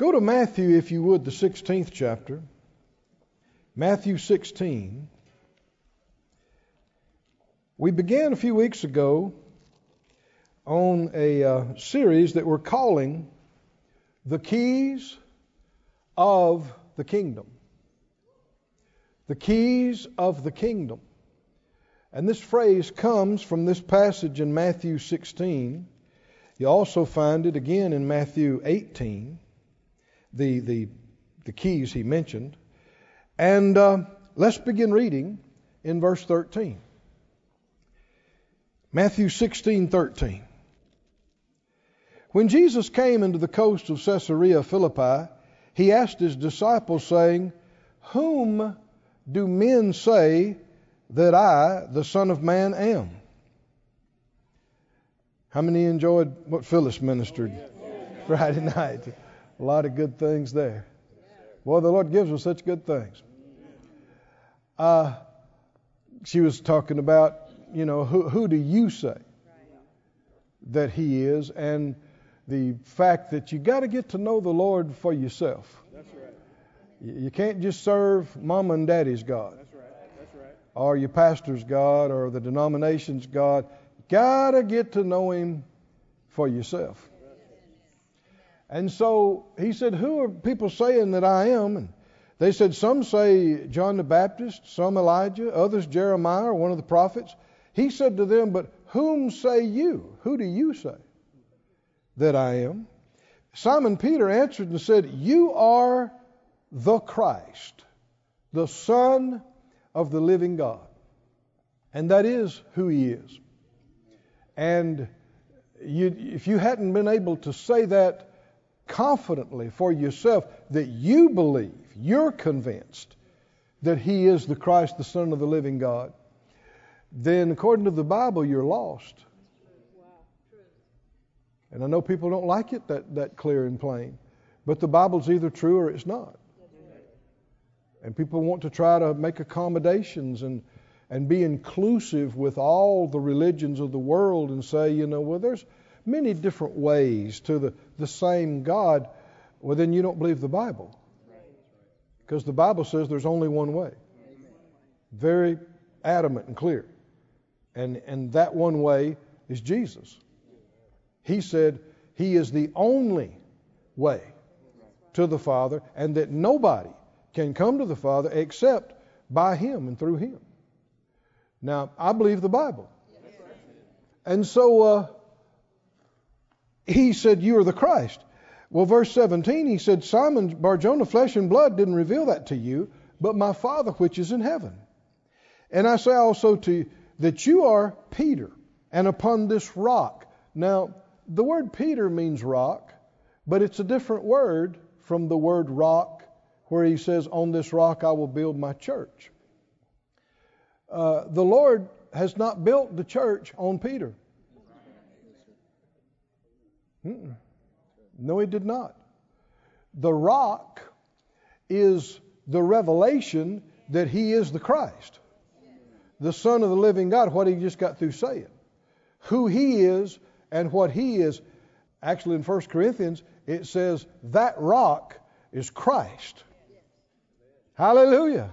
Go to Matthew, if you would, the 16th chapter. Matthew 16. We began a few weeks ago on a uh, series that we're calling The Keys of the Kingdom. The Keys of the Kingdom. And this phrase comes from this passage in Matthew 16. You also find it again in Matthew 18, the, the, the keys he mentioned. And uh, let's begin reading in verse 13. Matthew 16, 13. When Jesus came into the coast of Caesarea Philippi, he asked his disciples, saying, Whom do men say that I, the Son of Man, am. How many enjoyed what Phyllis ministered Friday night? A lot of good things there. Well, the Lord gives us such good things. Uh, she was talking about, you know, who, who do you say that He is, and the fact that you got to get to know the Lord for yourself. That's right. You can't just serve mom and daddy's God That's right. That's right. or your pastor's God or the denomination's God. Gotta get to know Him for yourself. And so he said, Who are people saying that I am? And they said, Some say John the Baptist, some Elijah, others Jeremiah or one of the prophets. He said to them, But whom say you? Who do you say that I am? Simon Peter answered and said, You are the Christ, the Son of the living God. And that is who He is. And you, if you hadn't been able to say that confidently for yourself, that you believe, you're convinced that He is the Christ, the Son of the living God, then according to the Bible, you're lost. And I know people don't like it that, that clear and plain, but the Bible's either true or it's not. And people want to try to make accommodations and, and be inclusive with all the religions of the world and say, you know, well, there's many different ways to the, the same God. Well, then you don't believe the Bible. Because the Bible says there's only one way. Very adamant and clear. And, and that one way is Jesus. He said he is the only way to the Father and that nobody can come to the Father except by Him and through Him. Now, I believe the Bible. And so uh, he said, You are the Christ. Well, verse 17, he said, Simon Barjona, flesh and blood didn't reveal that to you, but my Father which is in heaven. And I say also to you that you are Peter, and upon this rock. Now, the word Peter means rock, but it's a different word from the word rock where he says, On this rock I will build my church. Uh, the Lord has not built the church on Peter. Mm-mm. No, he did not. The rock is the revelation that he is the Christ, the Son of the living God, what he just got through saying. Who he is and what he is. Actually, in 1 Corinthians, it says that rock is Christ. Hallelujah.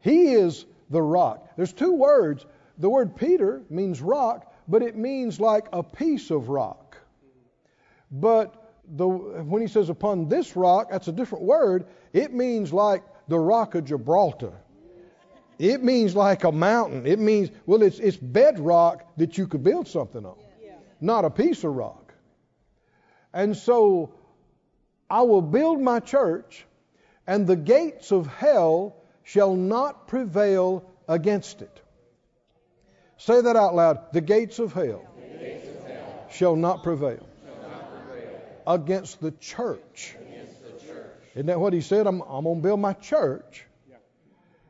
He is the rock. There's two words. The word Peter means rock, but it means like a piece of rock. But the, when he says upon this rock, that's a different word. It means like the rock of Gibraltar. It means like a mountain. It means, well, it's, it's bedrock that you could build something on, not a piece of rock. And so I will build my church and the gates of hell shall not prevail against it. Say that out loud. The gates of hell, gates of hell shall, not prevail, shall not prevail against the church. Against the church. Isn't that what he said? I'm, I'm going to build my church, yeah.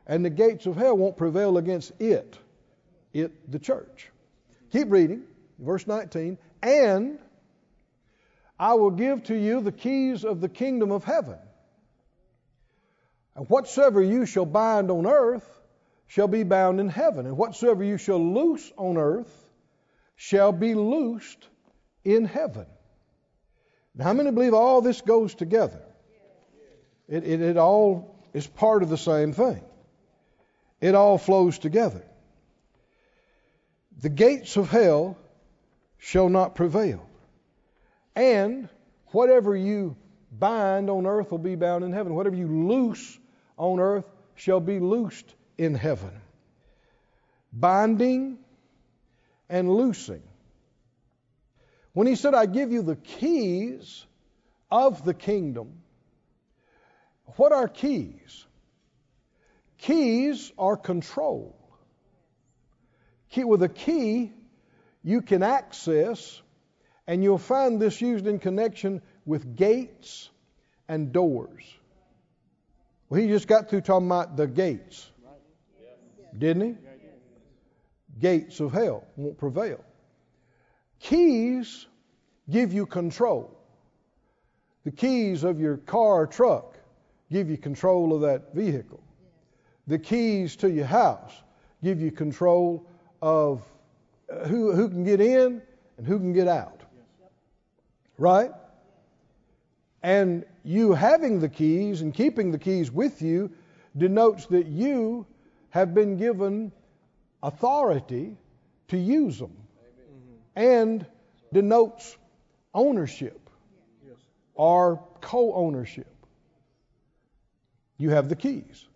and the gates of hell won't prevail against it, it, the church. Keep reading, verse 19. And I will give to you the keys of the kingdom of heaven. And whatsoever you shall bind on earth shall be bound in heaven, and whatsoever you shall loose on earth shall be loosed in heaven. Now, how many believe all this goes together? It, it, it all is part of the same thing. It all flows together. The gates of hell shall not prevail. And whatever you bind on earth will be bound in heaven. Whatever you loose on earth shall be loosed in heaven. Binding and loosing. When he said, I give you the keys of the kingdom, what are keys? Keys are control. Key, with a key, you can access, and you'll find this used in connection with gates and doors. Well, he just got through talking about the gates, didn't he? Gates of hell won't prevail. Keys give you control. The keys of your car or truck give you control of that vehicle. The keys to your house give you control of uh, who, who can get in and who can get out. Right? And you having the keys and keeping the keys with you denotes that you have been given authority to use them and denotes ownership or co ownership. You have the keys.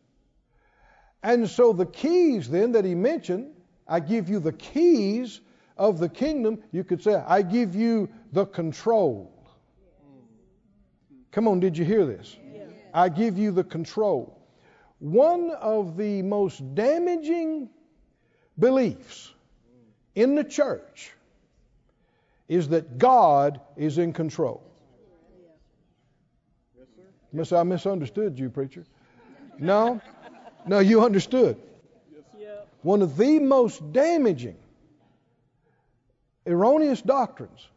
And so the keys then that he mentioned, I give you the keys of the kingdom. You could say, I give you the control. Come on, did you hear this? I give you the control. One of the most damaging beliefs in the church is that God is in control. Yes sir. I misunderstood you, preacher. No, no, you understood. One of the most damaging, erroneous doctrines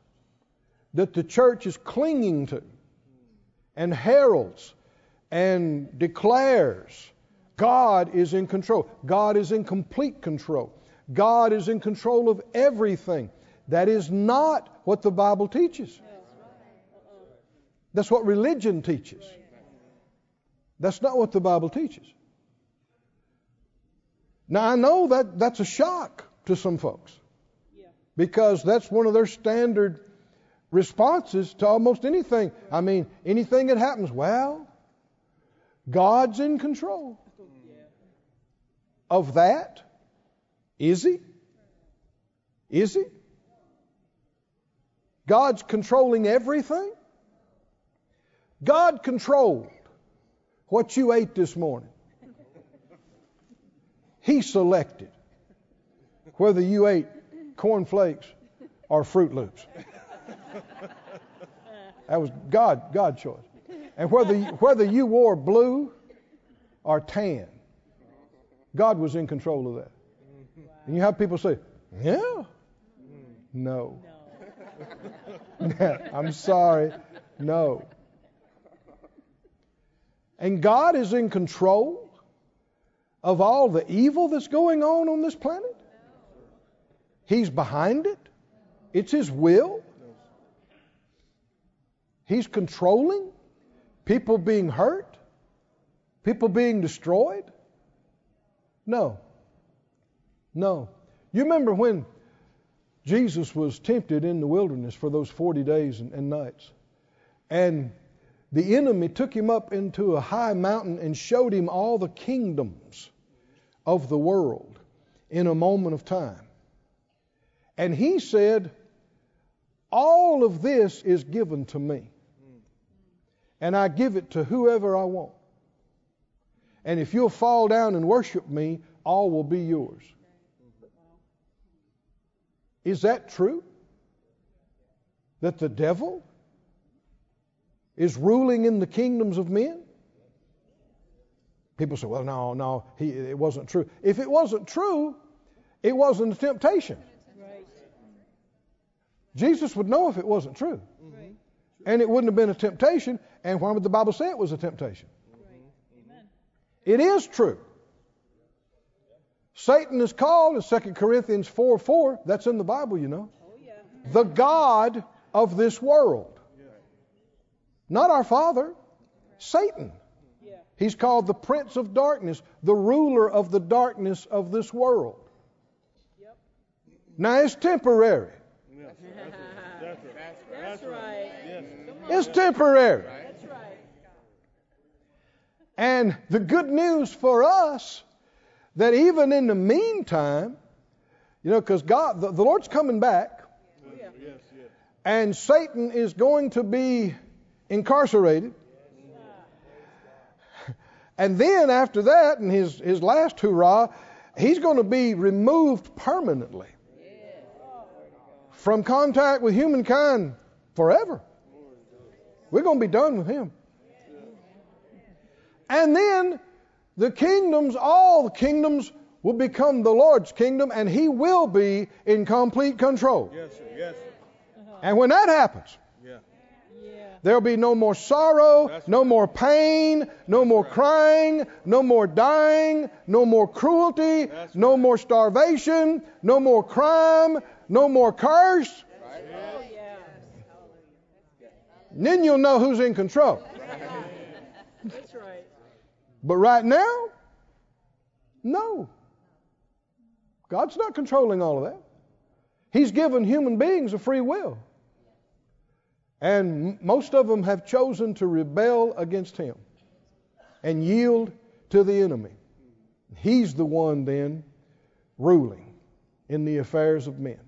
that the church is clinging to and heralds and declares God is in control. God is in complete control. God is in control of everything. That is not what the Bible teaches. That's what religion teaches. That's not what the Bible teaches. Now, I know that that's a shock to some folks because that's one of their standard responses to almost anything. I mean, anything that happens, well, God's in control of that. Is He? Is He? God's controlling everything? God controlled what you ate this morning. He selected whether you ate cornflakes or Fruit Loops. That was God, God choice. And whether whether you wore blue or tan, God was in control of that. And you have people say, "Yeah, no." I'm sorry, no. And God is in control of all the evil that's going on on this planet. He's behind it. It's His will. He's controlling people being hurt, people being destroyed. No. No. You remember when Jesus was tempted in the wilderness for those 40 days and, and nights. And the enemy took him up into a high mountain and showed him all the kingdoms of the world in a moment of time. And he said, All of this is given to me and I give it to whoever I want. And if you'll fall down and worship me, all will be yours. Is that true? That the devil is ruling in the kingdoms of men? People say, well, no, no, he, it wasn't true. If it wasn't true, it wasn't a temptation. Jesus would know if it wasn't true. And it wouldn't have been a temptation. And why would the Bible say it was a temptation? It is true. Satan is called in 2 Corinthians 4 4. That's in the Bible, you know. The God of this world. Not our Father, Satan. He's called the Prince of Darkness, the ruler of the darkness of this world. Yep. Now it's temporary. That's right. It's temporary. That's right. And the good news for us that even in the meantime, you know, because God, the, the Lord's coming back, yeah. and Satan is going to be incarcerated. And then after that, and his, his last hurrah, he's going to be removed permanently from contact with humankind forever. We're going to be done with him. And then the kingdoms, all the kingdoms, will become the Lord's kingdom, and he will be in complete control. Yes, sir. Yes, sir. And when that happens, Yeah. Yeah. There'll be no more sorrow, That's no right. more pain, no more crying, no more dying, no more cruelty, That's no more starvation, no more crime, no more curse. Oh, yeah. Then you'll know who's in control. But right now, no. God's not controlling all of that. He's given human beings a free will. And most of them have chosen to rebel against Him and yield to the enemy. He's the one then ruling in the affairs of men.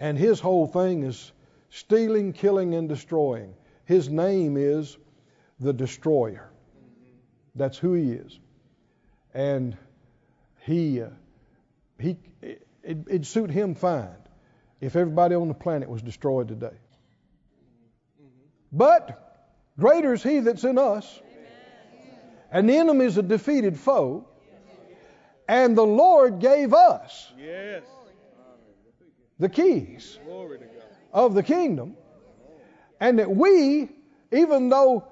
And His whole thing is stealing, killing, and destroying. His name is the Destroyer. That's who He is. And He, uh, he it, it'd suit Him fine if everybody on the planet was destroyed today. But greater is He that's in us, and the enemy is a defeated foe. And the Lord gave us Yes. the keys Glory to God. of the kingdom, and that we, even though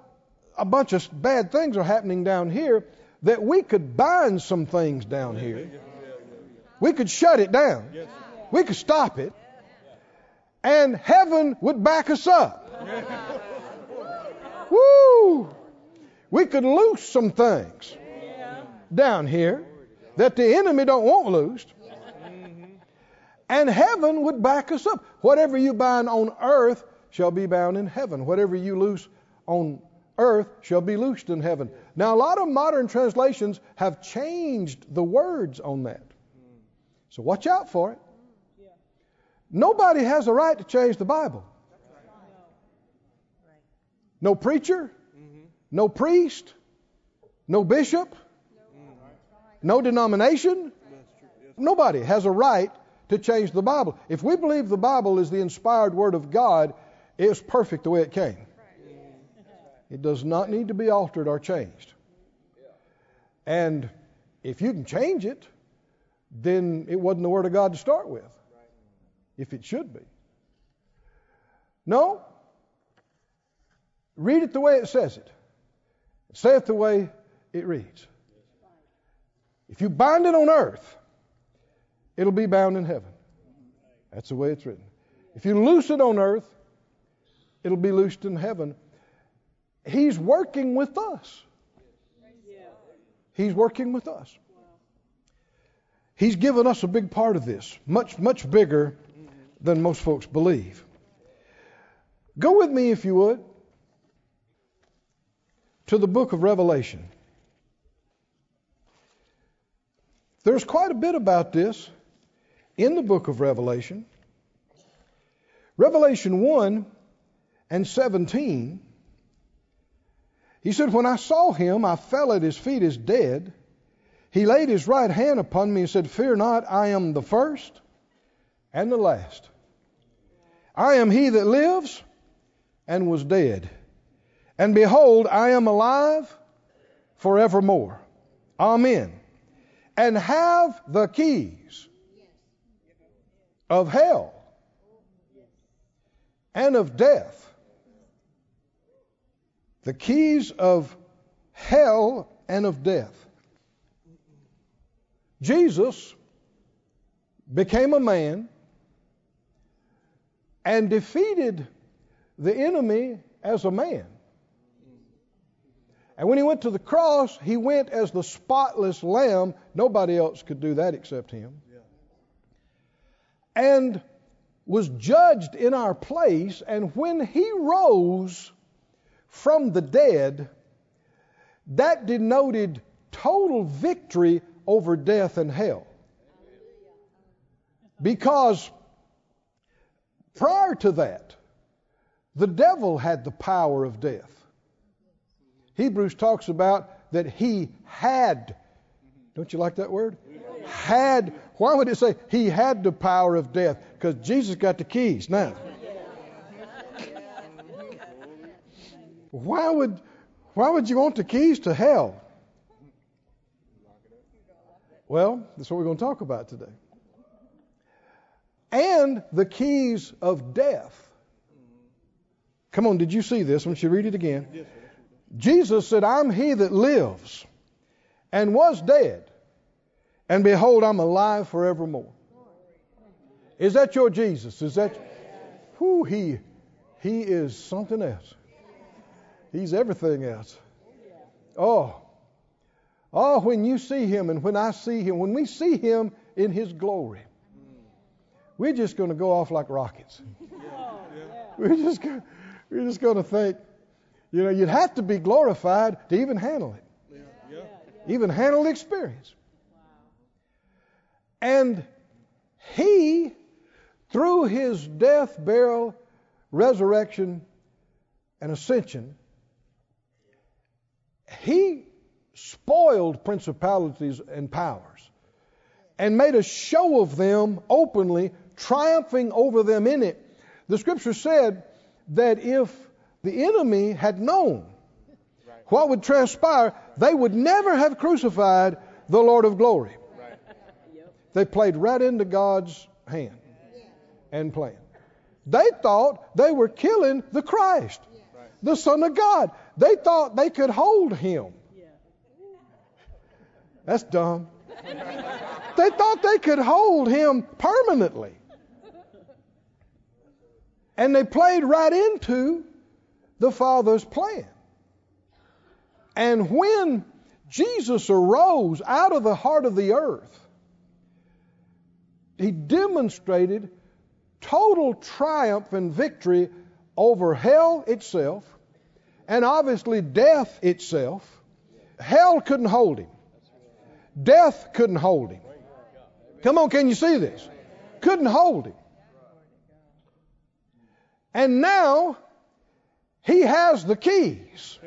a bunch of bad things are happening down here, that we could bind some things down here. We could shut it down. We could stop it. And heaven would back us up. Woo! We could loose some things down here that the enemy don't want loosed. And heaven would back us up. Whatever you bind on earth shall be bound in heaven. Whatever you loose on earth shall be loosed in heaven. Now, a lot of modern translations have changed the words on that. So watch out for it. Nobody has a right to change the Bible. No preacher, no priest, no bishop, no denomination. Nobody has a right to change the Bible. If we believe the Bible is the inspired Word of God, it's perfect the way it came. It does not need to be altered or changed. And if you can change it, then it wasn't the Word of God to start with, if it should be. No. Read it the way it says it. Say it the way it reads. If you bind it on earth, it'll be bound in heaven. That's the way it's written. If you loose it on earth, it'll be loosed in heaven. He's working with us. He's working with us. He's given us a big part of this, much, much bigger than most folks believe. Go with me, if you would, to the book of Revelation. There's quite a bit about this in the book of Revelation. Revelation 1 and 17. He said, When I saw him, I fell at his feet as dead. He laid his right hand upon me and said, Fear not, I am the first and the last. I am he that lives and was dead. And behold, I am alive forevermore. Amen. And have the keys of hell and of death. The keys of hell and of death. Jesus became a man and defeated the enemy as a man. And when he went to the cross, he went as the spotless lamb. Nobody else could do that except him. And was judged in our place. And when he rose from the dead, that denoted total victory over death and hell. Because prior to that, the devil had the power of death. Hebrews talks about that he had. Don't you like that word? Had. Why would it say he had the power of death? Because Jesus got the keys now. Why would why would you want the keys to hell? Well, that's what we're going to talk about today. And the keys of death. Come on, did you see this? Why don't you read it again? Yes, Jesus said, I'm he that lives and was dead, and behold, I'm alive forevermore. Is that your Jesus? Is that who he he is something else. He's everything else. Oh. Oh, when you see him and when I see him, when we see him in his glory, we're just going to go off like rockets. We're just go- we're just going to think, you know, you'd have to be glorified to even handle it, Yeah. even handle the experience. And he, through his death, burial, resurrection, and ascension, he spoiled principalities and powers and made a show of them openly, triumphing over them in it. The scripture said that if the enemy had known what would transpire, they would never have crucified the Lord of glory. They played right into God's hand and plan. They thought they were killing the Christ, the Son of God. They thought they could hold him. That's dumb. they thought they could hold him permanently. And they played right into the Father's plan. And when Jesus arose out of the heart of the earth, he demonstrated total triumph and victory over hell itself and obviously death itself. Hell couldn't hold him. Death couldn't hold him. Come on, can you see this? Couldn't hold him. And now he has the keys,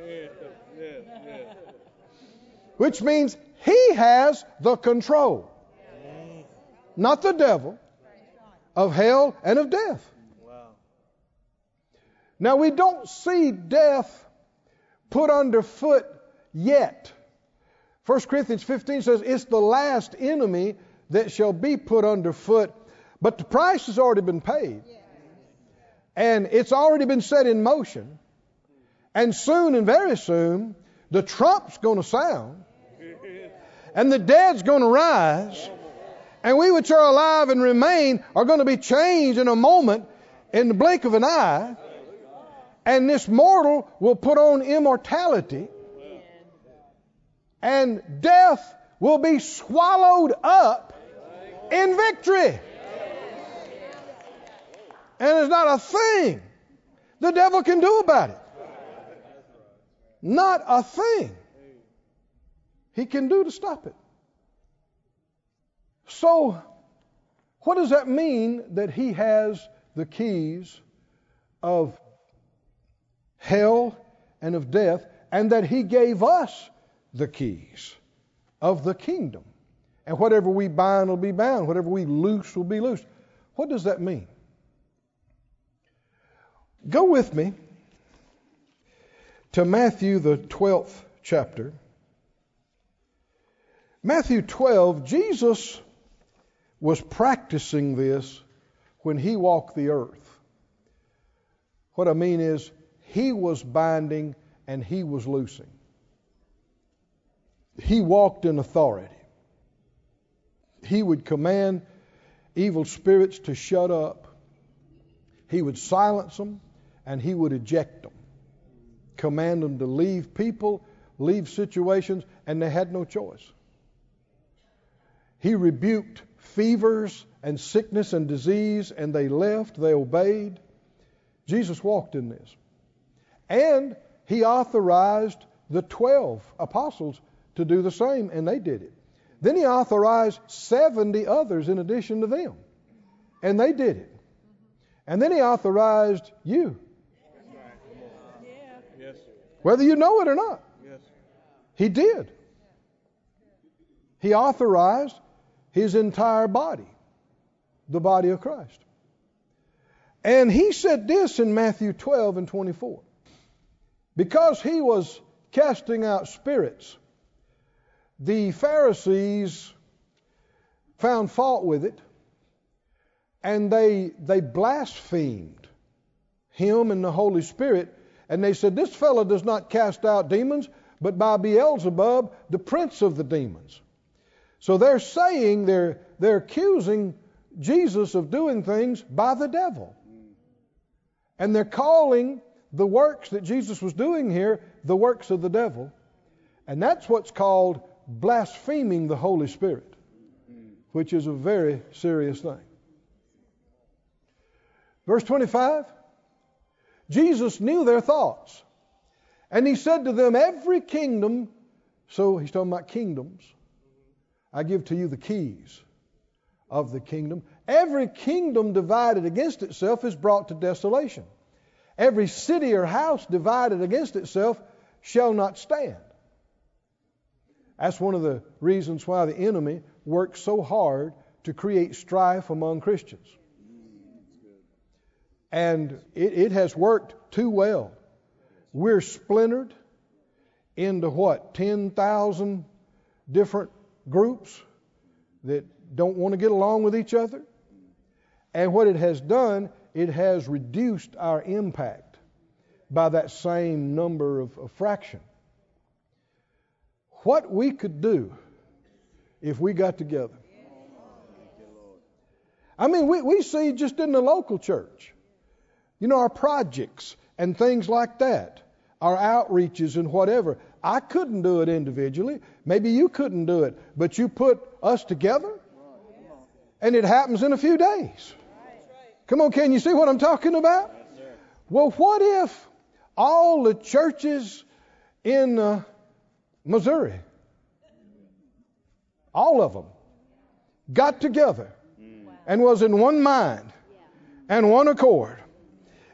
which means he has the control. Not the devil of hell and of death. Now we don't see death put underfoot yet. 1 Corinthians 15 says it's the last enemy that shall be put underfoot, but the price has already been paid. And it's already been set in motion. And soon and very soon, the trump's going to sound, and the dead's going to rise, and we which are alive and remain are going to be changed in a moment, in the blink of an eye, and this mortal will put on immortality, and death will be swallowed up in victory. And there's not a thing the devil can do about it. Not a thing he can do to stop it. So, what does that mean that he has the keys of hell and of death, and that he gave us the keys of the kingdom? And whatever we bind will be bound, whatever we loose will be loosed. What does that mean? Go with me to Matthew, the 12th chapter. Matthew 12, Jesus was practicing this when he walked the earth. What I mean is, he was binding and he was loosing. He walked in authority. He would command evil spirits to shut up. He would silence them and he would eject them. Command them to leave people leave situations, and they had no choice. He rebuked fevers and sickness and disease, and they left, they obeyed. Jesus walked in this. And he authorized the 12 apostles to do the same, and they did it. Then he authorized 70 others in addition to them, and they did it. And then he authorized you, whether you know it or not. He did. He authorized his entire body, the body of Christ. And he said this in Matthew 12 and 24. Because he was casting out spirits, the Pharisees found fault with it and they, they blasphemed him and the Holy Spirit. And they said, This fellow does not cast out demons, but by Beelzebub, the prince of the demons. So they're saying, they're, they're accusing Jesus of doing things by the devil. And they're calling the works that Jesus was doing here the works of the devil. And that's what's called blaspheming the Holy Spirit, which is a very serious thing. Verse 25 Jesus knew their thoughts. And he said to them, Every kingdom, so he's talking about kingdoms. I give to you the keys of the kingdom. Every kingdom divided against itself is brought to desolation. Every city or house divided against itself shall not stand. That's one of the reasons why the enemy works so hard to create strife among Christians. And it, it has worked too well. We're splintered into what, 10,000 different groups that don't want to get along with each other? And what it has done, it has reduced our impact by that same number of, of fraction. What we could do if we got together. I mean, we, we see just in the local church, you know, our projects and things like that, our outreaches and whatever. I couldn't do it individually. Maybe you couldn't do it, but you put us together, and it happens in a few days. Come on, can you see what I'm talking about? Well, what if all the churches in uh, Missouri, all of them, got together and was in one mind and one accord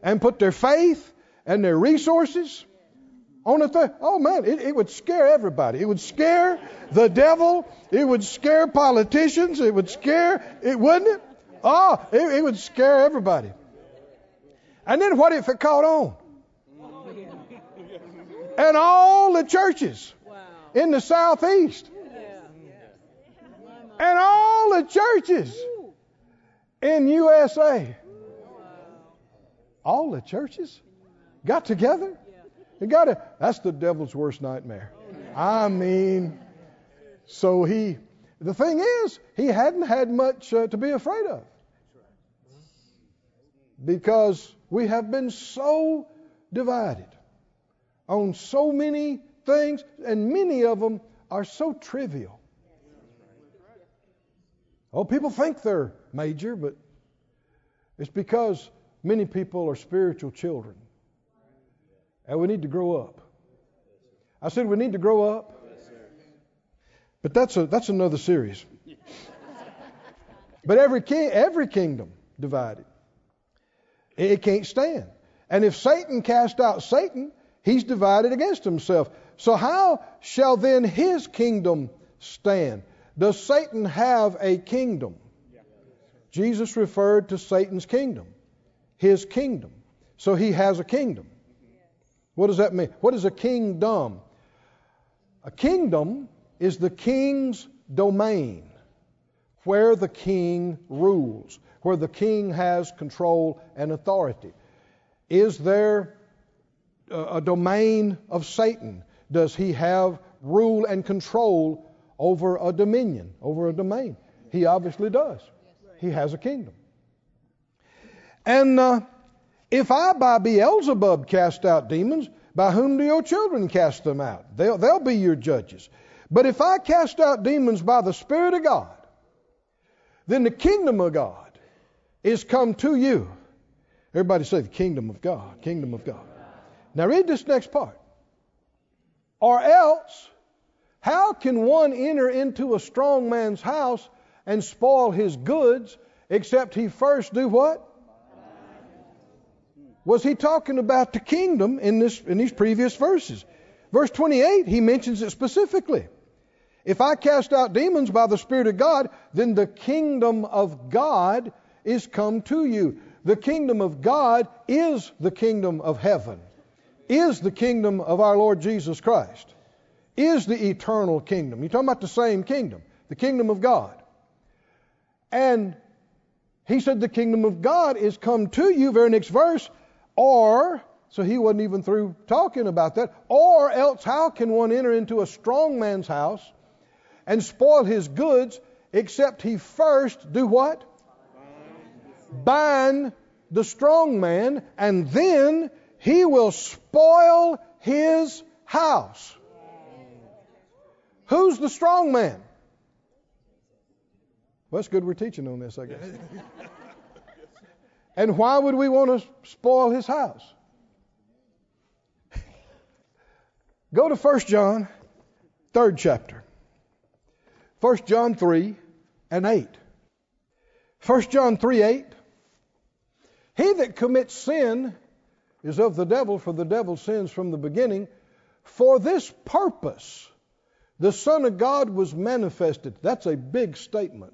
and put their faith and their resources on a thing. Oh man, it, it would scare everybody. It would scare the devil. It would scare politicians. It would scare, it wouldn't it? Oh, it, it would scare everybody. And then what if it caught on? And all the churches in the southeast and all the churches in USA, all the churches got together and got it. That's the devil's worst nightmare. I mean, so he, the thing is, he hadn't had much uh, to be afraid of because we have been so divided on so many things, and many of them are so trivial. Oh, people think they're major, but it's because many people are spiritual children. And we need to grow up. I said we need to grow up. But that's a that's another series. But every king, every kingdom divided, it, can't stand. And if Satan cast out Satan, he's divided against himself. So how shall then his kingdom stand? Does Satan have a kingdom? Jesus referred to Satan's kingdom, his kingdom. So he has a kingdom. What does that mean? What is a kingdom? A kingdom is the king's domain, where the king rules, where the king has control and authority. Is there a domain of Satan? Does he have rule and control over a dominion, over a domain? He obviously does. He has a kingdom. And uh, if I by Beelzebub cast out demons, By whom do your children cast them out? They'll, they'll be your judges. But if I cast out demons by the Spirit of God, then the kingdom of God is come to you. Everybody say the kingdom of God, kingdom of God. Now read this next part. Or else, how can one enter into a strong man's house and spoil his goods except he first do what? Was he talking about the kingdom in this in these previous verses? Verse 28, he mentions it specifically. If I cast out demons by the Spirit of God, then the kingdom of God is come to you. The kingdom of God is the kingdom of heaven, is the kingdom of our Lord Jesus Christ, is the eternal kingdom. You're talking about the same kingdom, the kingdom of God. And he said, The kingdom of God is come to you, very next verse, or, so he wasn't even through talking about that, or else how can one enter into a strong man's house and spoil his goods except he first do what? Bind the strong man, and then he will spoil his house. Who's the strong man? Well, it's good we're teaching on this, I guess. and why would we want to spoil his house? Go to 1 John, third chapter. 1 John 3 and 8. 1 John 3 8. He that commits sin is of the devil, for the devil sins from the beginning. For this purpose, the Son of God was manifested. That's a big statement.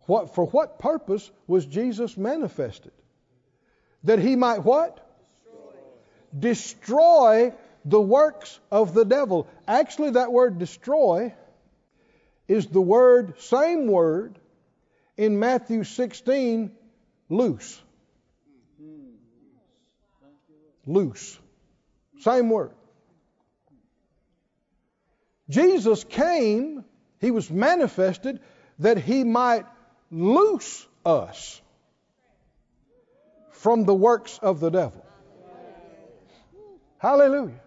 What, for what purpose was Jesus manifested? That he might what? Destroy. destroy the works of the devil. Actually, that word destroy is the word, same word, in Matthew 16, loose. Loose. Same word. Jesus came, he was manifested that he might loose us from the works of the devil. Hallelujah.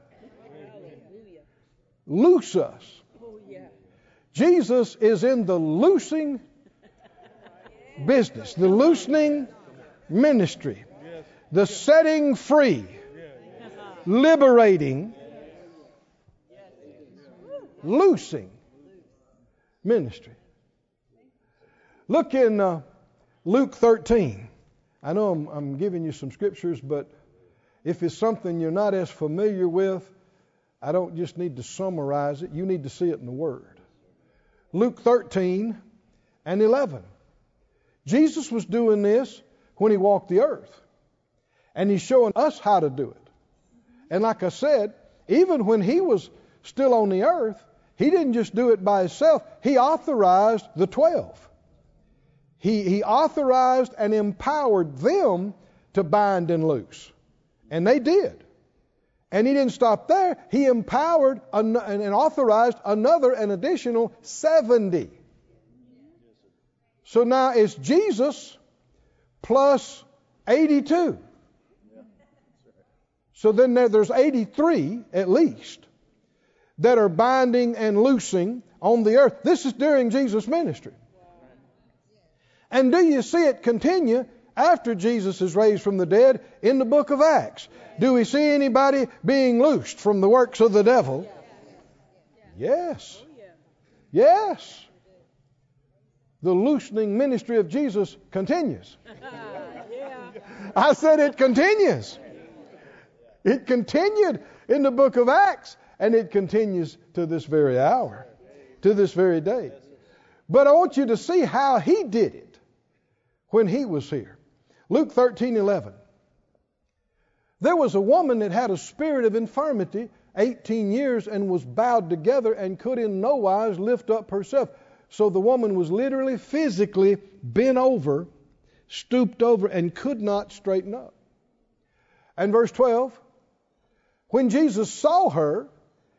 Loose us. Oh, Jesus is in the loosing business, the loosening ministry, the setting free, liberating, loosing ministry. Look in uh, Luke 13. I know I'm, I'm giving you some scriptures, but if it's something you're not as familiar with, I don't just need to summarize it. You need to see it in the Word. Luke 13 and 11. Jesus was doing this when he walked the earth. And he's showing us how to do it. And like I said, even when he was still on the earth, he didn't just do it by himself, he authorized the 12. He, he authorized and empowered them to bind and loose. And they did. And he didn't stop there. He empowered and authorized another, an additional 70. So now it's Jesus plus 82. So then there's 83 at least that are binding and loosing on the earth. This is during Jesus' ministry. And do you see it continue after Jesus is raised from the dead in the book of Acts? Do we see anybody being loosed from the works of the devil? Yes. Yes. The loosening ministry of Jesus continues. I said it continues. It continued in the book of Acts, and it continues to this very hour, to this very day. But I want you to see how he did it when he was here. Luke 13 11. There was a woman that had a spirit of infirmity 18 years and was bowed together and could in no wise lift up herself. So the woman was literally physically bent over, stooped over, and could not straighten up. And verse 12 When Jesus saw her,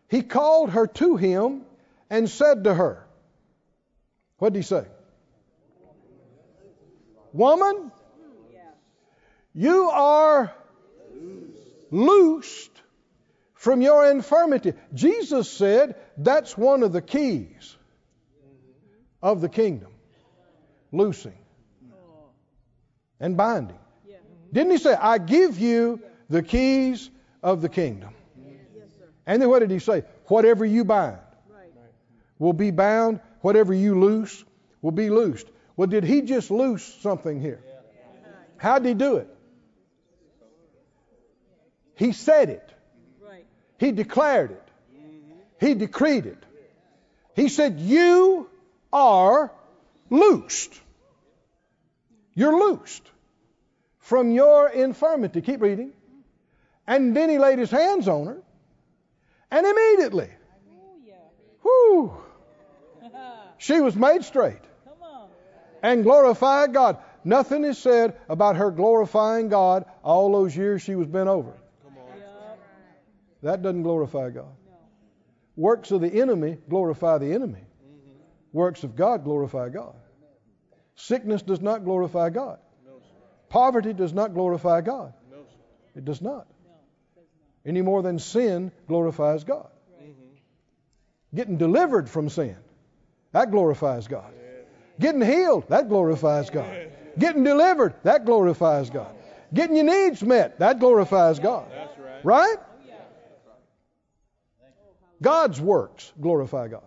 he called her to him and said to her, What did he say? Woman, you are loosed from your infirmity. Jesus said that's one of the keys of the kingdom loosing and binding. Didn't he say, I give you the keys of the kingdom? And then what did he say? Whatever you bind will be bound, whatever you loose will be loosed. Well, did he just loose something here? How did he do it? He said it. He declared it. He decreed it. He said, You are loosed. You're loosed from your infirmity. Keep reading. And then he laid his hands on her, and immediately, whoo, she was made straight and glorified God. Nothing is said about her glorifying God all those years she was bent over. That doesn't glorify God. Works of the enemy glorify the enemy. Works of God glorify God. Sickness does not glorify God. Poverty does not glorify God. It does not. Any more than sin glorifies God. Getting delivered from sin, that glorifies God. Getting healed, that glorifies God. Getting delivered, that glorifies God. Getting your needs met, that glorifies God. Right? God's works glorify God.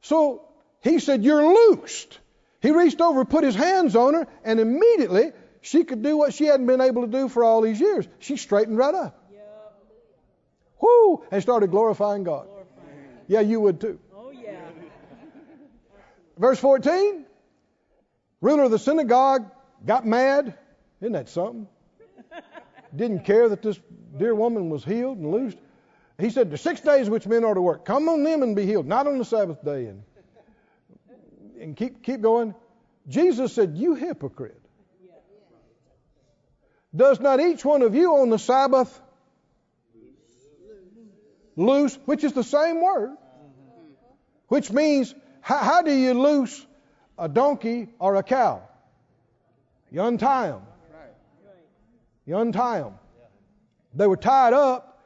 So he said, You're loosed. He reached over, put his hands on her, and immediately she could do what she hadn't been able to do for all these years. She straightened right up. Whoo! And started glorifying God. Yeah, you would too. Oh, yeah. Verse 14 ruler of the synagogue got mad. Isn't that something? Didn't care that this dear woman was healed and loosed. He said, The six days which men are to work, come on them and be healed, not on the Sabbath day. And, and keep, keep going. Jesus said, You hypocrite. Does not each one of you on the Sabbath loose, which is the same word, which means how, how do you loose a donkey or a cow? You untie them. You untie them. They were tied up,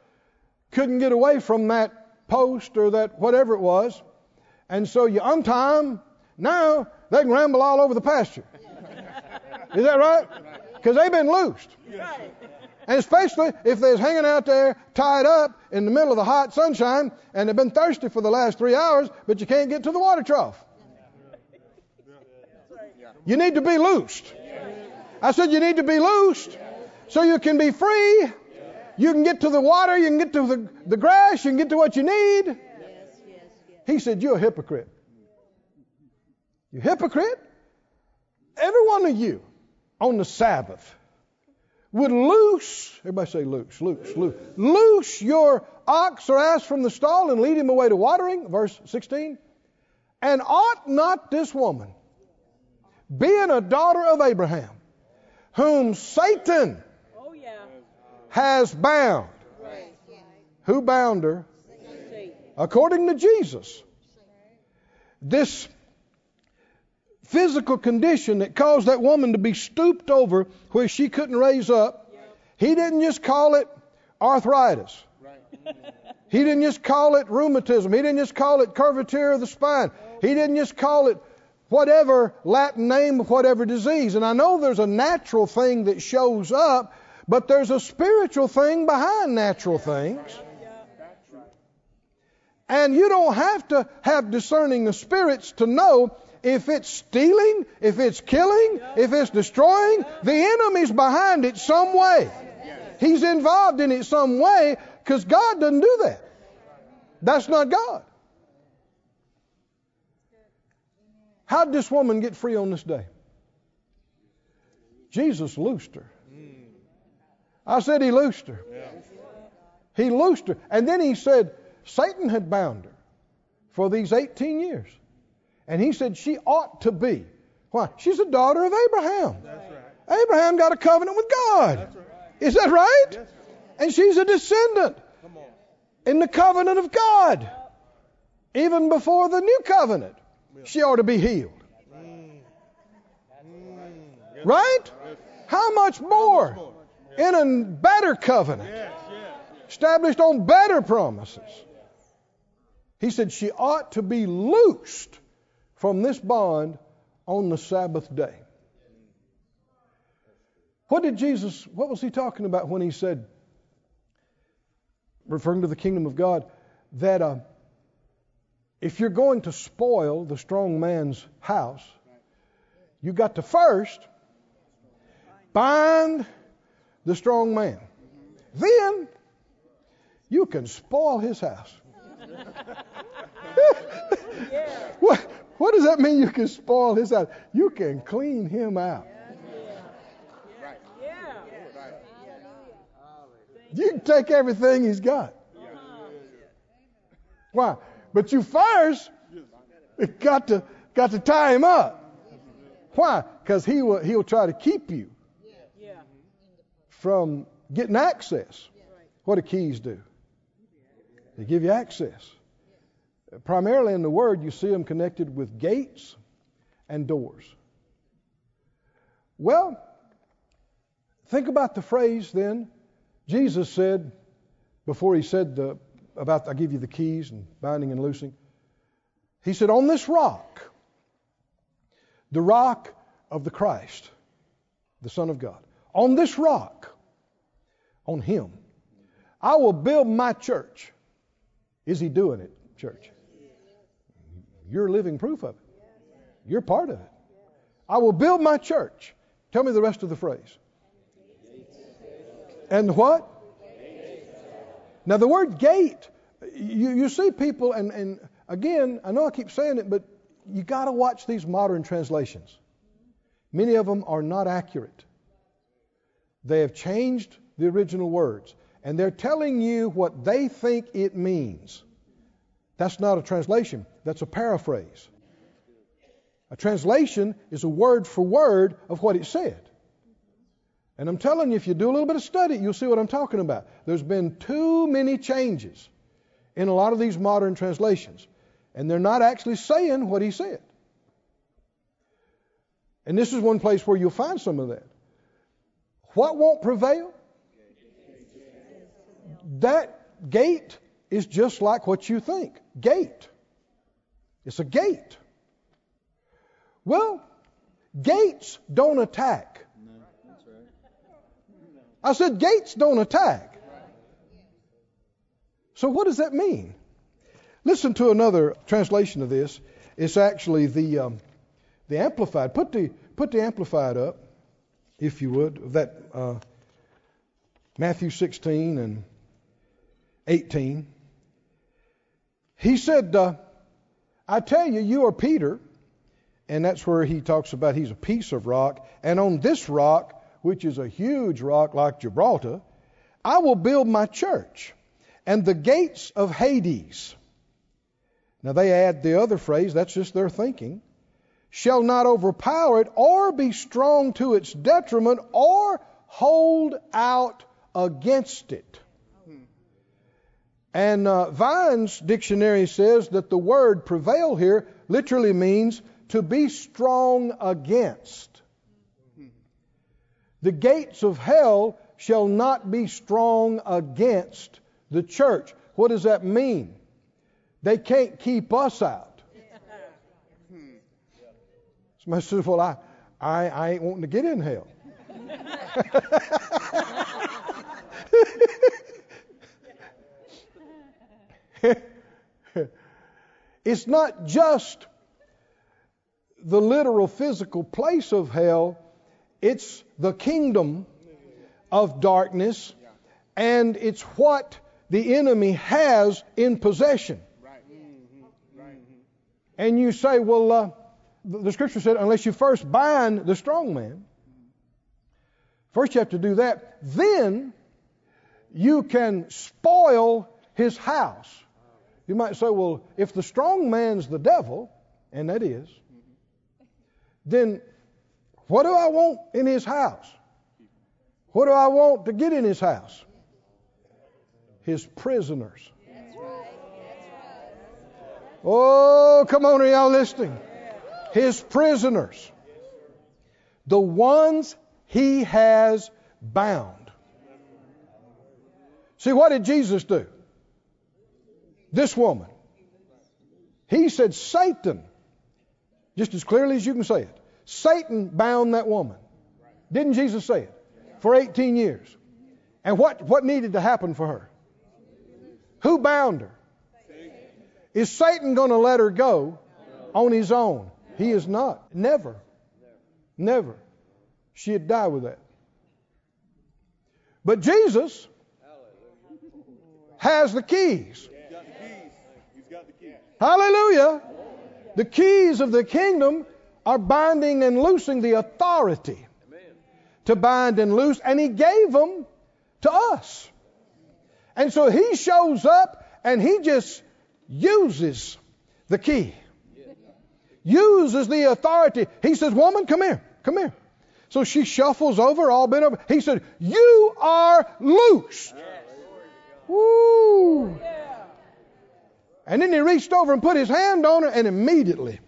couldn't get away from that post or that whatever it was, and so you untie them. Now they can ramble all over the pasture. Is that right? Because they've been loosed. And especially if they're hanging out there tied up in the middle of the hot sunshine and they've been thirsty for the last three hours, but you can't get to the water trough. You need to be loosed. I said you need to be loosed so you can be free. You can get to the water, you can get to the, the grass, you can get to what you need. He said, You're a hypocrite. You hypocrite? Every one of you on the Sabbath would loose, everybody say loose, loose, loose, loose your ox or ass from the stall and lead him away to watering, verse 16. And ought not this woman, being a daughter of Abraham, whom Satan Oh, yeah. has bound, who bound her? According to Jesus. This physical condition that caused that woman to be stooped over where she couldn't raise up, he didn't just call it arthritis. He didn't just call it rheumatism. He didn't just call it curvature of the spine. He didn't just call it whatever Latin name of whatever disease. And I know there's a natural thing that shows up, but there's a spiritual thing behind natural things. And you don't have to have discerning spirits to know if it's stealing, if it's killing, if it's destroying. The enemy's behind it some way. He's involved in it some way because God doesn't do that. That's not God. How did this woman get free on this day? Jesus loosed her. I said he loosed her. He loosed her. And then he said Satan had bound her for these 18 years. And he said she ought to be. Why? She's a daughter of Abraham. That's right. Abraham got a covenant with God. That's right. Is that right? Yes. And she's a descendant in the covenant of God. Even before the new covenant, she ought to be healed. Mm. Yes. Right? How much more? in a better covenant? Established on better promises. He said she ought to be loosed from this bond on the Sabbath day. What did Jesus, what was he talking about when he said, referring to the kingdom of God, that uh, if you're going to spoil the strong man's house, you got to first bind the strong man. Then you can spoil his house. what does that mean you can spoil his house? You can clean him out. You can take everything he's got. Why? But you first got to got to tie him up. Why? Because he will he'll try to keep you from getting access. What do keys do? They give you access. Primarily in the Word, you see them connected with gates and doors. Well, think about the phrase then. Jesus said, before he said the, about, I give you the keys and binding and loosing, he said, On this rock, the rock of the Christ, the Son of God, on this rock, on Him, I will build my church. Is He doing it, church? You're living proof of it. You're part of it. I will build my church. Tell me the rest of the phrase. And what? Now, the word gate, you, you see people, and, and again, I know I keep saying it, but you got to watch these modern translations. Many of them are not accurate. They have changed the original words, and they're telling you what they think it means. That's not a translation, that's a paraphrase. A translation is a word for word of what it said. And I'm telling you, if you do a little bit of study, you'll see what I'm talking about. There's been too many changes in a lot of these modern translations, and they're not actually saying what he said. And this is one place where you'll find some of that. What won't prevail? That gate is just like what you think. Gate. It's a gate. Well, gates don't attack. I said gates don't attack. So what does that mean? Listen to another translation of this. It's actually the um, the amplified. Put the put the amplified up, if you would. That uh, Matthew 16 and 18. He said, uh, I tell you, you are Peter. And that's where he talks about he's a piece of rock. And on this rock, which is a huge rock like Gibraltar, I will build my church. And the gates of Hades, now they add the other phrase, that's just their thinking, shall not overpower it or be strong to its detriment or hold out against it. And uh, Vine's dictionary says that the word prevail here literally means to be strong against. The gates of hell shall not be strong against the church. What does that mean? They can't keep us out. Somebody says, Well, I, I, I ain't wanting to get in hell. it's not just the literal physical place of hell, it's the kingdom of darkness, and it's what the enemy has in possession. And you say, well, uh, the scripture said, unless you first bind the strong man, first you have to do that, then you can spoil his house. You might say, well, if the strong man's the devil, and that is, then what do I want in his house? What do I want to get in his house? His prisoners. Oh, come on, are y'all listening? His prisoners. The ones he has bound. See, what did Jesus do? This woman. He said, Satan, just as clearly as you can say it, Satan bound that woman. Didn't Jesus say it? For 18 years. And what, what needed to happen for her? Who bound her? Is Satan going to let her go on his own? He is not. Never. Never. She'd die with that. But Jesus has the keys. He's got the keys. Hallelujah. The keys of the kingdom are binding and loosing the authority to bind and loose, and He gave them to us. And so He shows up and He just uses the key, uses the authority. He says, Woman, come here, come here. So she shuffles over, all bent over. He said, You are loosed. Woo! And then he reached over and put his hand on her, and immediately,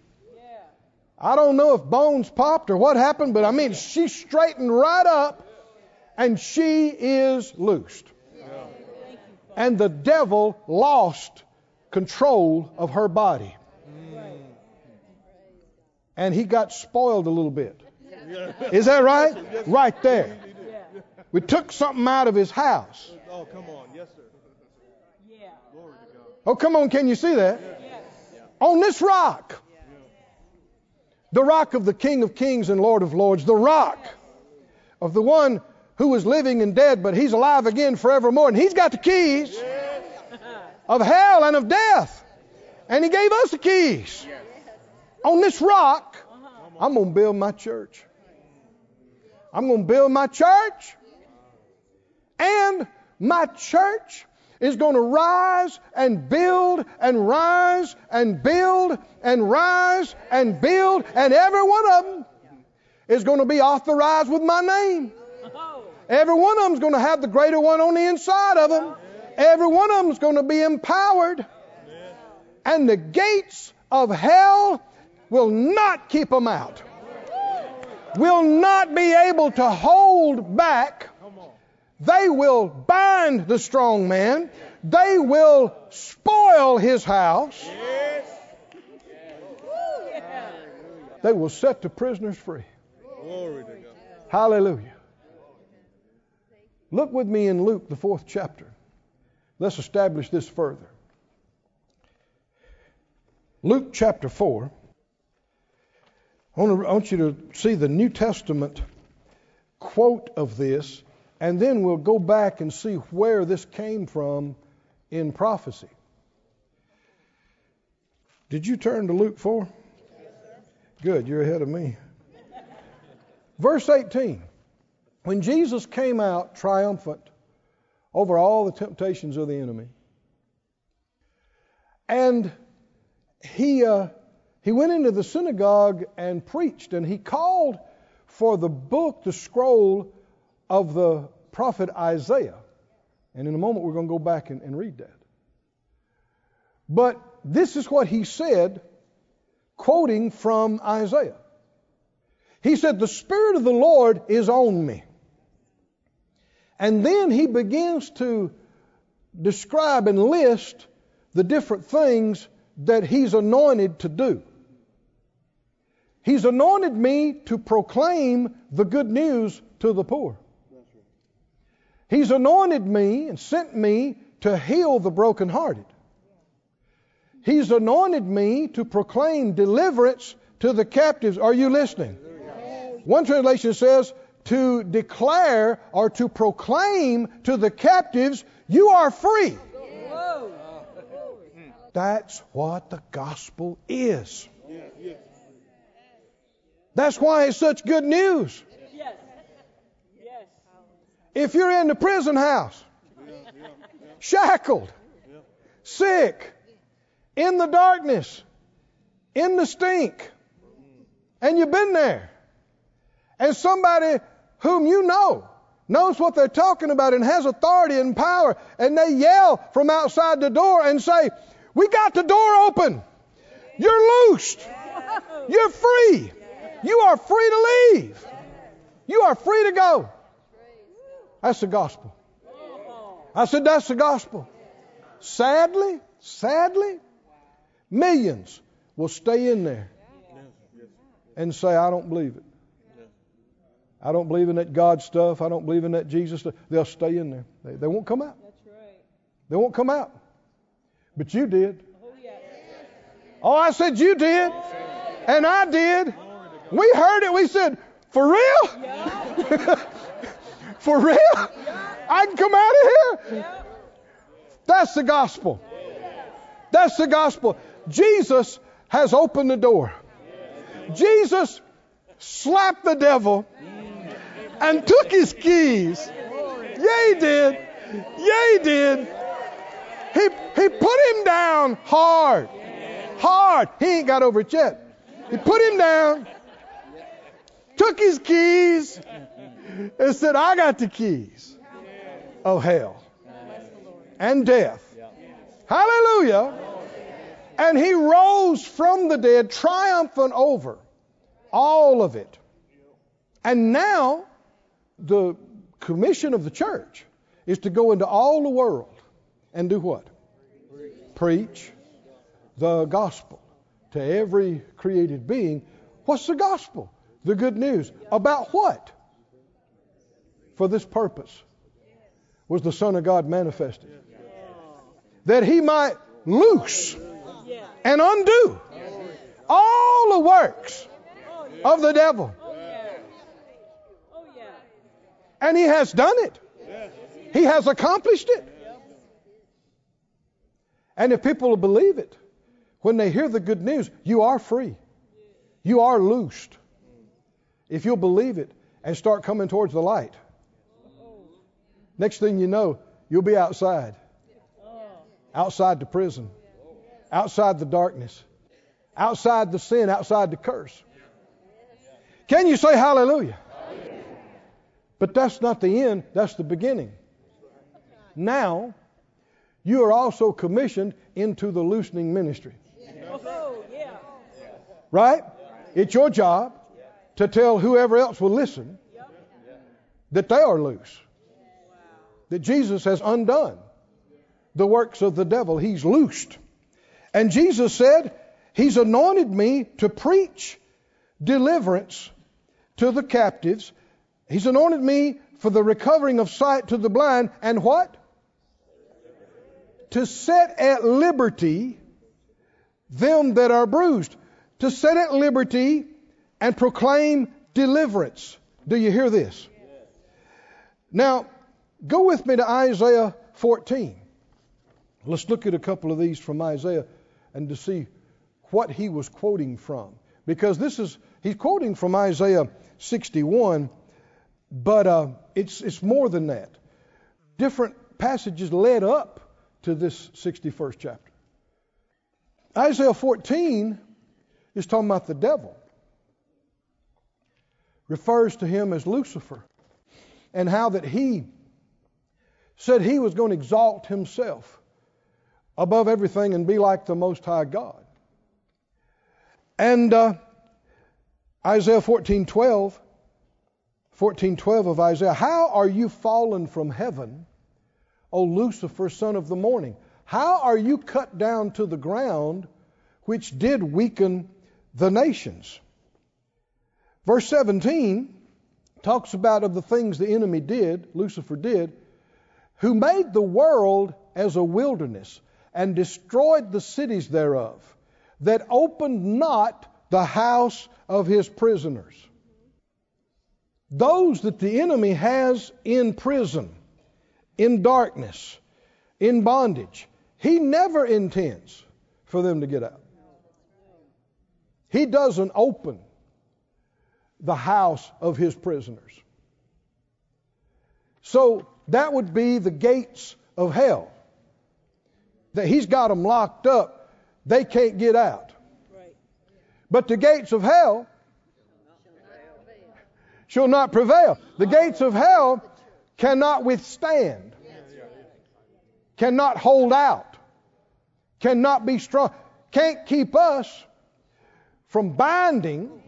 I don't know if bones popped or what happened, but I mean, she straightened right up, and she is loosed. And the devil lost control of her body. And he got spoiled a little bit. Is that right? Right there. We took something out of his house. Oh, come on. Yes, sir. Yeah. Glory to God. Oh, come on, can you see that? On this rock, the rock of the King of Kings and Lord of Lords, the rock of the one who was living and dead, but he's alive again forevermore, and he's got the keys of hell and of death, and he gave us the keys. On this rock, I'm going to build my church. I'm going to build my church, and my church is going to rise and build and rise and build and rise and build, and every one of them is going to be authorized with my name. Every one of them is going to have the greater one on the inside of them. Every one of them is going to be empowered. And the gates of hell will not keep them out. Will not be able to hold back. They will bind the strong man. They will spoil his house. They will set the prisoners free. Hallelujah. Look with me in Luke, the fourth chapter. Let's establish this further. Luke chapter 4. I want, to, I want you to see the New Testament quote of this, and then we'll go back and see where this came from in prophecy. Did you turn to Luke 4? Good, you're ahead of me. Verse 18. When Jesus came out triumphant over all the temptations of the enemy, and he, uh, he went into the synagogue and preached, and he called for the book, the scroll of the prophet Isaiah. And in a moment, we're going to go back and, and read that. But this is what he said, quoting from Isaiah. He said, The Spirit of the Lord is on me. And then he begins to describe and list the different things that he's anointed to do. He's anointed me to proclaim the good news to the poor. He's anointed me and sent me to heal the brokenhearted. He's anointed me to proclaim deliverance to the captives. Are you listening? One translation says, to declare or to proclaim to the captives, you are free. That's what the gospel is. That's why it's such good news. If you're in the prison house, shackled, sick, in the darkness, in the stink, and you've been there, and somebody whom you know knows what they're talking about and has authority and power, and they yell from outside the door and say, We got the door open. You're loosed. You're free. You are free to leave. You are free to go. That's the gospel. I said, That's the gospel. Sadly, sadly, millions will stay in there and say, I don't believe it. I don't believe in that God stuff. I don't believe in that Jesus stuff. They'll stay in there. They, they won't come out. They won't come out. But you did. Oh. Oh, I said you did. And I did. We heard it. We said, For real? For real? I can come out of here? That's the gospel. That's the gospel. Jesus has opened the door. Jesus slapped the devil and took his keys. Yeah, he did. Yeah, he did. He, he put him down hard. Hard. He ain't got over it yet. He put him down, took his keys, and said, I got the keys of hell and death. Hallelujah. And he rose from the dead, triumphant over all of it. And now, the commission of the church is to go into all the world and do what? Preach the gospel to every created being. What's the gospel? The good news. About what? For this purpose was the Son of God manifested. That he might loose and undo all the works of the devil. And he has done it. He has accomplished it. And if people will believe it, when they hear the good news, you are free. You are loosed. If you'll believe it and start coming towards the light. Next thing you know, you'll be outside. Outside the prison. Outside the darkness. Outside the sin, outside the curse. Can you say hallelujah? But that's not the end, that's the beginning. Now, you are also commissioned into the loosening ministry. Right? It's your job to tell whoever else will listen that they are loose. That Jesus has undone the works of the devil. He's loosed. And Jesus said, He's anointed me to preach deliverance to the captives. He's anointed me for the recovering of sight to the blind. And what? To set at liberty them that are bruised. To set at liberty and proclaim deliverance. Do you hear this? Now, go with me to Isaiah 14. Let's look at a couple of these from Isaiah and to see what he was quoting from. Because this is, he's quoting from Isaiah 61, but uh, it's, it's more than that. Different passages led up to this 61st chapter. Isaiah 14 is talking about the devil, refers to him as Lucifer, and how that he said he was going to exalt himself above everything and be like the Most High God. And uh, Isaiah 14:12, 14:12 of Isaiah, how are you fallen from heaven, O Lucifer, son of the morning? How are you cut down to the ground, which did weaken the nations? Verse 17 talks about of the things the enemy did, Lucifer did, who made the world as a wilderness and destroyed the cities thereof, that opened not the house of his prisoners. Those that the enemy has in prison, in darkness, in bondage, he never intends for them to get out. He doesn't open the house of his prisoners. So that would be the gates of hell. That he's got them locked up, they can't get out. But the gates of hell shall not prevail. The gates of hell cannot withstand, cannot hold out, cannot be strong, can't keep us from binding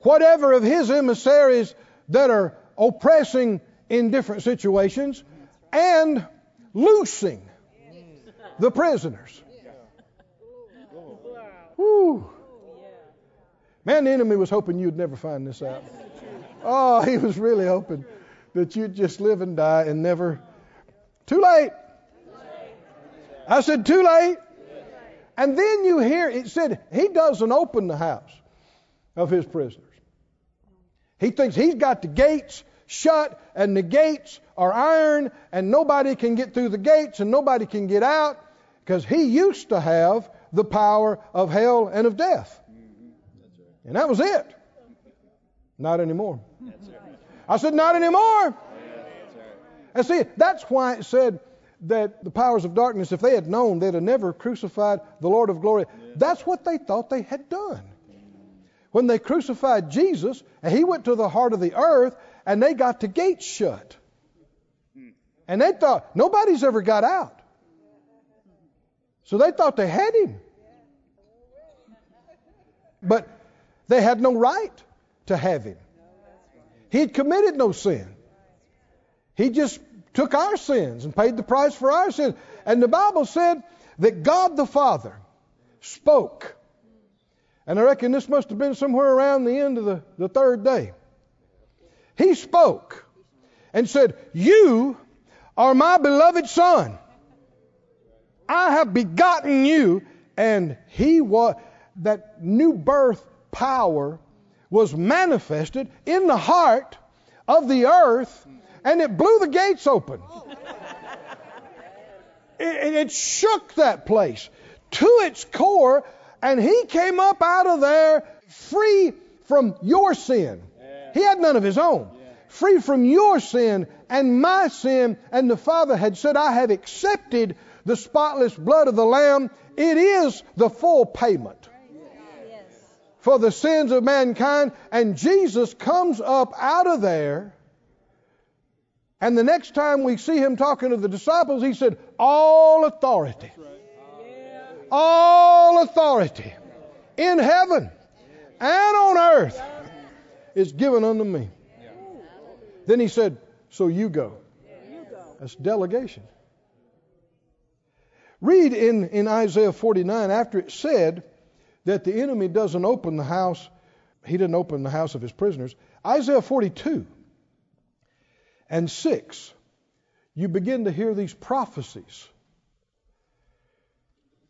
whatever of his emissaries that are oppressing in different situations and loosing the prisoners. Whew. Man, the enemy was hoping you'd never find this out. Oh, he was really hoping that you'd just live and die and never. Too late. I said, too late. And then you hear it said he doesn't open the house of his prisoners. He thinks he's got the gates shut and the gates are iron and nobody can get through the gates and nobody can get out because he used to have the power of hell and of death. And that was it. Not anymore. I said, not anymore. And see, that's why it said that the powers of darkness, if they had known, they'd have never crucified the Lord of glory. That's what they thought they had done. When they crucified Jesus, and he went to the heart of the earth, and they got the gates shut. And they thought, nobody's ever got out. So they thought they had him. But they had no right to have him. He had committed no sin. He just took our sins and paid the price for our sins. And the Bible said that God the Father spoke. And I reckon this must have been somewhere around the end of the, the third day. He spoke and said, You are my beloved Son. I have begotten you. And he was, that new birth power was manifested in the heart of the earth and it blew the gates open. It, it, shook that place to its core, and he came up out of there free from your sin. He had none of his own. Free from your sin and my sin, and the Father had said, I have accepted the spotless blood of the Lamb. It is the full payment for the sins of mankind. And Jesus comes up out of there. And the next time we see him talking to the disciples, he said, All authority, all authority in heaven and on earth is given unto me. Then he said, So you go. That's delegation. Read in, in Isaiah 49 after it said that the enemy doesn't open the house, he didn't open the house of his prisoners. Isaiah 42 and 6, you begin to hear these prophecies.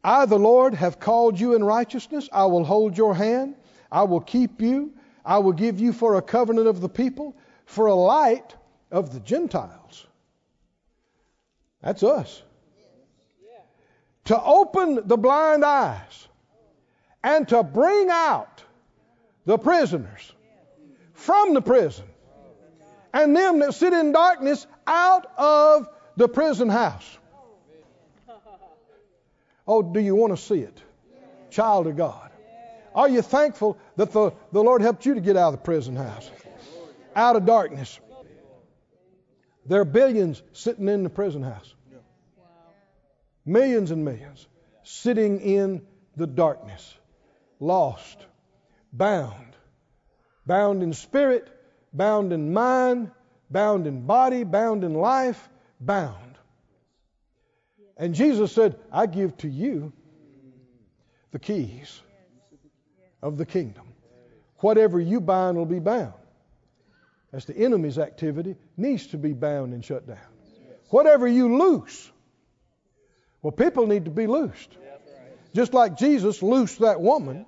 I, the Lord, have called you in righteousness. I will hold your hand. I will keep you. I will give you for a covenant of the people, for a light of the Gentiles. That's us. To open the blind eyes and to bring out the prisoners from the prison and them that sit in darkness out of the prison house. Oh, do you want to see it? Child of God. Are you thankful that the, the Lord helped you to get out of the prison house? Out of darkness. There are billions sitting in the prison house. Millions and millions sitting in the darkness. Lost. Bound. Bound in spirit. Bound in mind. Bound in body. Bound in life. Bound. And Jesus said, I give to you the keys of the kingdom. Whatever you bind will be bound. That's the enemy's activity, needs to be bound and shut down. Whatever you loose, well, people need to be loosed. Just like Jesus loosed that woman,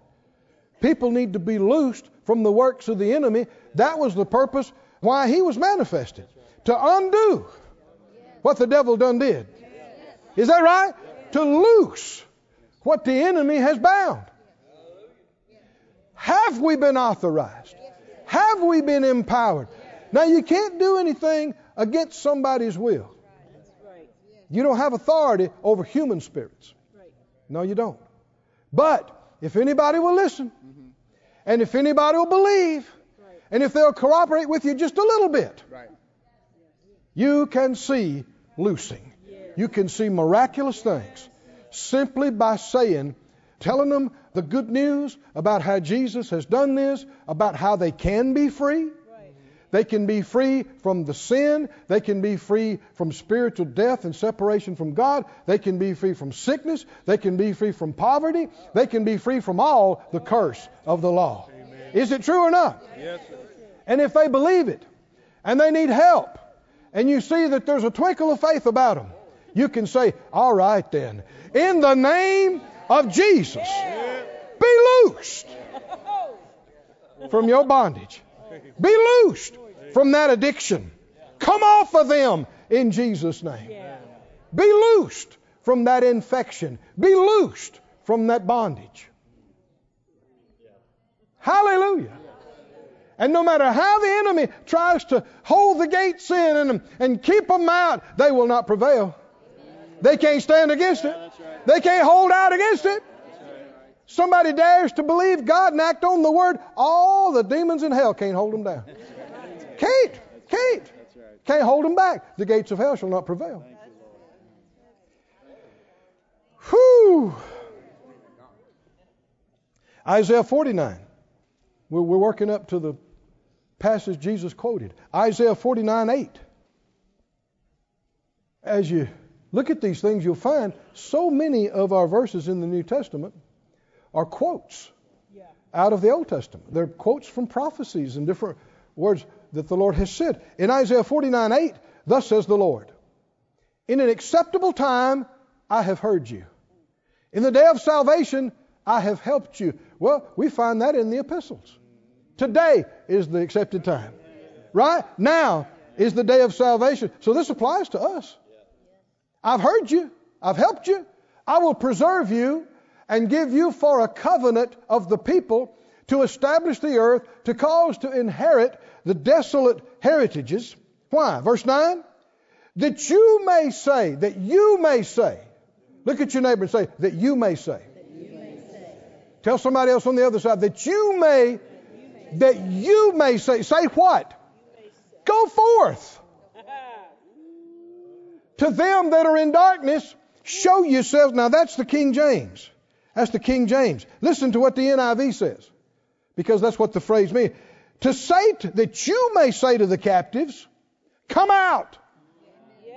people need to be loosed from the works of the enemy. That was the purpose why he was manifested to undo what the devil done did. Is that right? To loose what the enemy has bound. Have we been authorized? Have we been empowered? Now, you can't do anything against somebody's will. You don't have authority over human spirits. No, you don't. But if anybody will listen, and if anybody will believe, and if they'll cooperate with you just a little bit, you can see loosing. You can see miraculous things simply by saying, telling them the good news about how Jesus has done this, about how they can be free. They can be free from the sin. They can be free from spiritual death and separation from God. They can be free from sickness. They can be free from poverty. They can be free from all the curse of the law. Is it true or not? Yes, sir. And if they believe it and they need help, and you see that there's a twinkle of faith about them, you can say, All right, then, in the name of Jesus, be loosed from your bondage. Be loosed from that addiction. Come off of them in Jesus' name. Be loosed from that infection. Be loosed from that bondage. Hallelujah. And no matter how the enemy tries to hold the gates in and, and keep them out, they will not prevail. They can't stand against it. They can't hold out against it. Somebody dares to believe God and act on the word, all the demons in hell can't hold them down. Can't. Can't. Can't hold them back. The gates of hell shall not prevail. Whew. Isaiah 49. We're, we're working up to the passage Jesus quoted. Isaiah 49 8. As you look at these things, you'll find so many of our verses in the New Testament are quotes Yeah. out of the Old Testament. They're quotes from prophecies and different words that the Lord has said. In Isaiah 49 8, thus says the Lord, In an acceptable time I have heard you. In the day of salvation I have helped you. Well, we find that in the epistles. Today is the accepted time. Right? Now is the day of salvation. So this applies to us. I've heard you. I've helped you. I will preserve you and give you for a covenant of the people to establish the earth, to cause to inherit the desolate heritages. Why? Verse 9. That you may say, that you may say, look at your neighbor and say, that you may say. Tell somebody else on the other side, that you may, that you may say, say what? Go forth to them that are in darkness, show yourselves. Now that's the King James. That's the King James. Listen to what the NIV says, because that's what the phrase means. To say to, that you may say to the captives, come out. Yeah.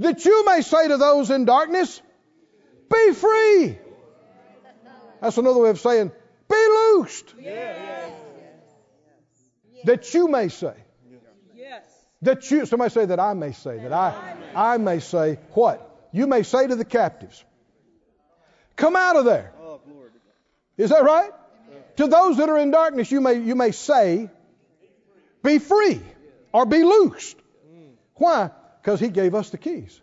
That you may say to those in darkness, be free. That's another way of saying, be loosed. That you may say. That you, somebody say that I may say, that I, I may say what? You may say to the captives, come out of there. Oh, glory to God. Is that right? To those that are in darkness, you may, you may say, be free or be loosed. Why? Because he gave us the keys.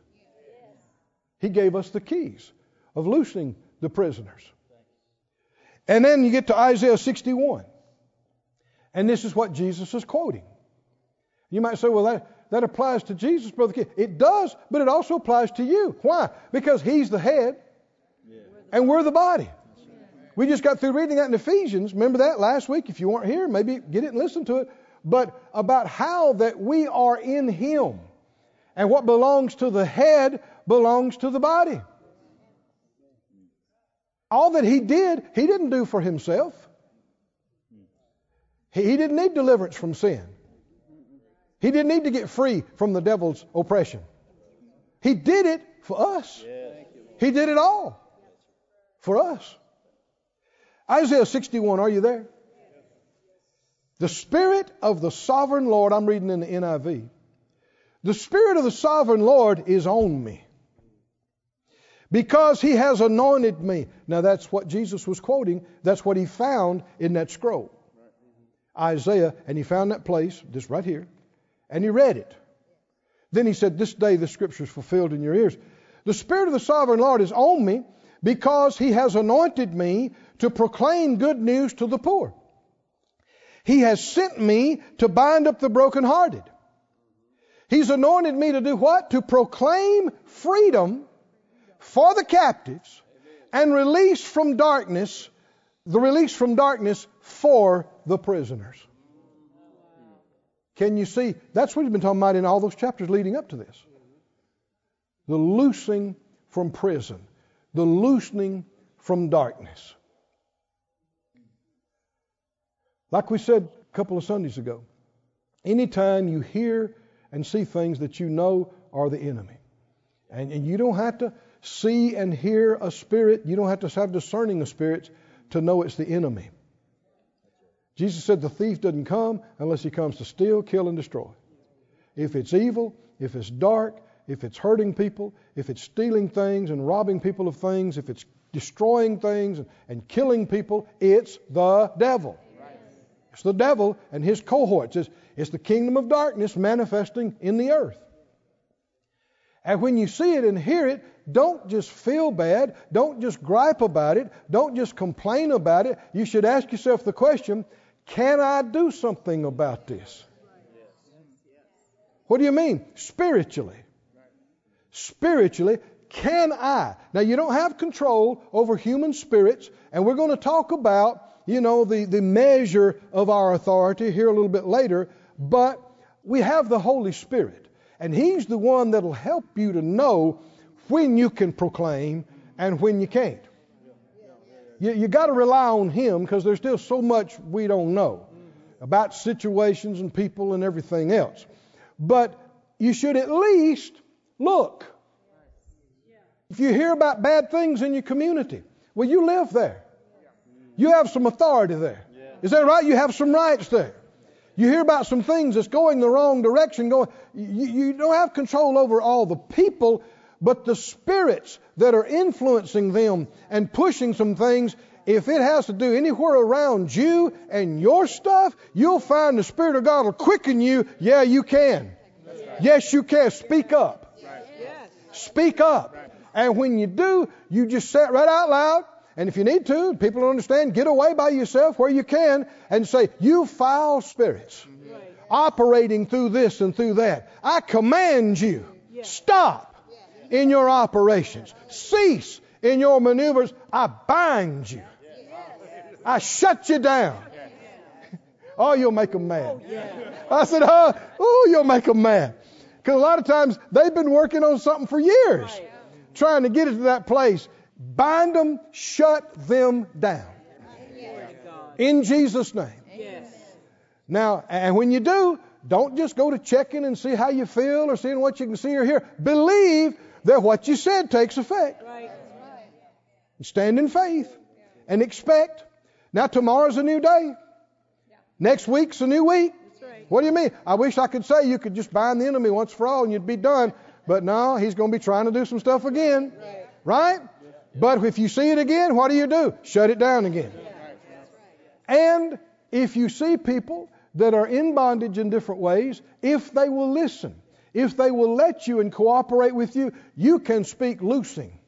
He gave us the keys of loosening the prisoners. And then you get to Isaiah 61. And this is what Jesus is quoting. You might say, well, that, that applies to Jesus, Brother. It does, but it also applies to you. Why? Because he's the head and we're the body. We just got through reading that in Ephesians. Remember that last week? If you weren't here, maybe get it and listen to it. But about how that we are in him. And what belongs to the head belongs to the body. All that he did, he didn't do for himself. He didn't need deliverance from sin. He didn't need to get free from the devil's oppression. He did it for us. He did it all for us. Isaiah 61, are you there? The Spirit of the Sovereign Lord, I'm reading in the NIV. The Spirit of the Sovereign Lord is on me because He has anointed me. Now, that's what Jesus was quoting. That's what He found in that scroll. Isaiah, and He found that place, just right here, and He read it. Then He said, This day the Scripture is fulfilled in your ears. The Spirit of the Sovereign Lord is on me because He has anointed me to proclaim good news to the poor. He has sent me to bind up the brokenhearted. He's anointed me to do what? To proclaim freedom for the captives and release from darkness, the release from darkness for the prisoners. Can you see? That's what he's been talking about in all those chapters leading up to this. The loosing from prison, the loosening from darkness. Like we said a couple of Sundays ago, Anytime you hear and see things that you know are the enemy. And, and you don't have to see and hear a spirit, you don't have to have discerning of spirits to know it's the enemy. Jesus said the thief doesn't come unless he comes to steal, kill, and destroy. If it's evil, if it's dark, if it's hurting people, if it's stealing things and robbing people of things, if it's destroying things and, and killing people, it's the devil. It's the devil and his cohorts. It's, it's the kingdom of darkness manifesting in the earth. And when you see it and hear it, don't just feel bad. Don't just gripe about it. Don't just complain about it. You should ask yourself the question can I do something about this? What do you mean? Spiritually. Spiritually, can I? Now, you don't have control over human spirits, and we're going to talk about, you know, the, the measure of our authority here a little bit later, but we have the Holy Spirit, and He's the one that'll help you to know when you can proclaim and when you can't. You, you got to rely on Him because there's still so much we don't know about situations and people and everything else. But you should at least look. If you hear about bad things in your community, well, you live there. You have some authority there. Is that right? You have some rights there. You hear about some things that's going the wrong direction, going, you, you don't have control over all the people, but the spirits that are influencing them and pushing some things, if it has to do anywhere around you and your stuff, you'll find the Spirit of God will quicken you. Yeah, you can. Yes, you can. Speak up. Speak up. And when you do, you just say it right out loud. And if you need to, people don't understand, get away by yourself where you can and say, You foul spirits operating through this and through that. I command you, stop in your operations, cease in your maneuvers. I bind you, I shut you down. Oh, you'll make them mad. I said, Oh, you'll make them mad. Because a lot of times they've been working on something for years, trying to get it to that place. Bind them, shut them down. In Jesus' name. Now, and when you do, don't just go to checking and see how you feel or seeing what you can see or hear. Believe that what you said takes effect. Stand in faith and expect. Now, tomorrow's a new day. Next week's a new week. What do you mean? I wish I could say you could just bind the enemy once for all and you'd be done. But no, he's going to be trying to do some stuff again. Right? But if you see it again, what do you do? Shut it down again. And if you see people that are in bondage in different ways, if they will listen, if they will let you and cooperate with you, you can speak loosing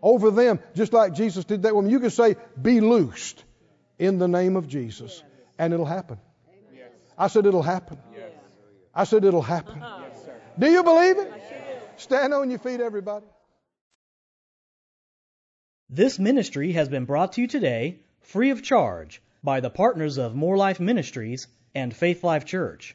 over them, just like Jesus did that woman. You can say, Be loosed in the name of Jesus, and it'll happen. I said, It'll happen. I said, It'll happen. Do you believe it? Stand on your feet, everybody. This ministry has been brought to you today free of charge by the partners of Moore Life Ministries and Faith Life Church.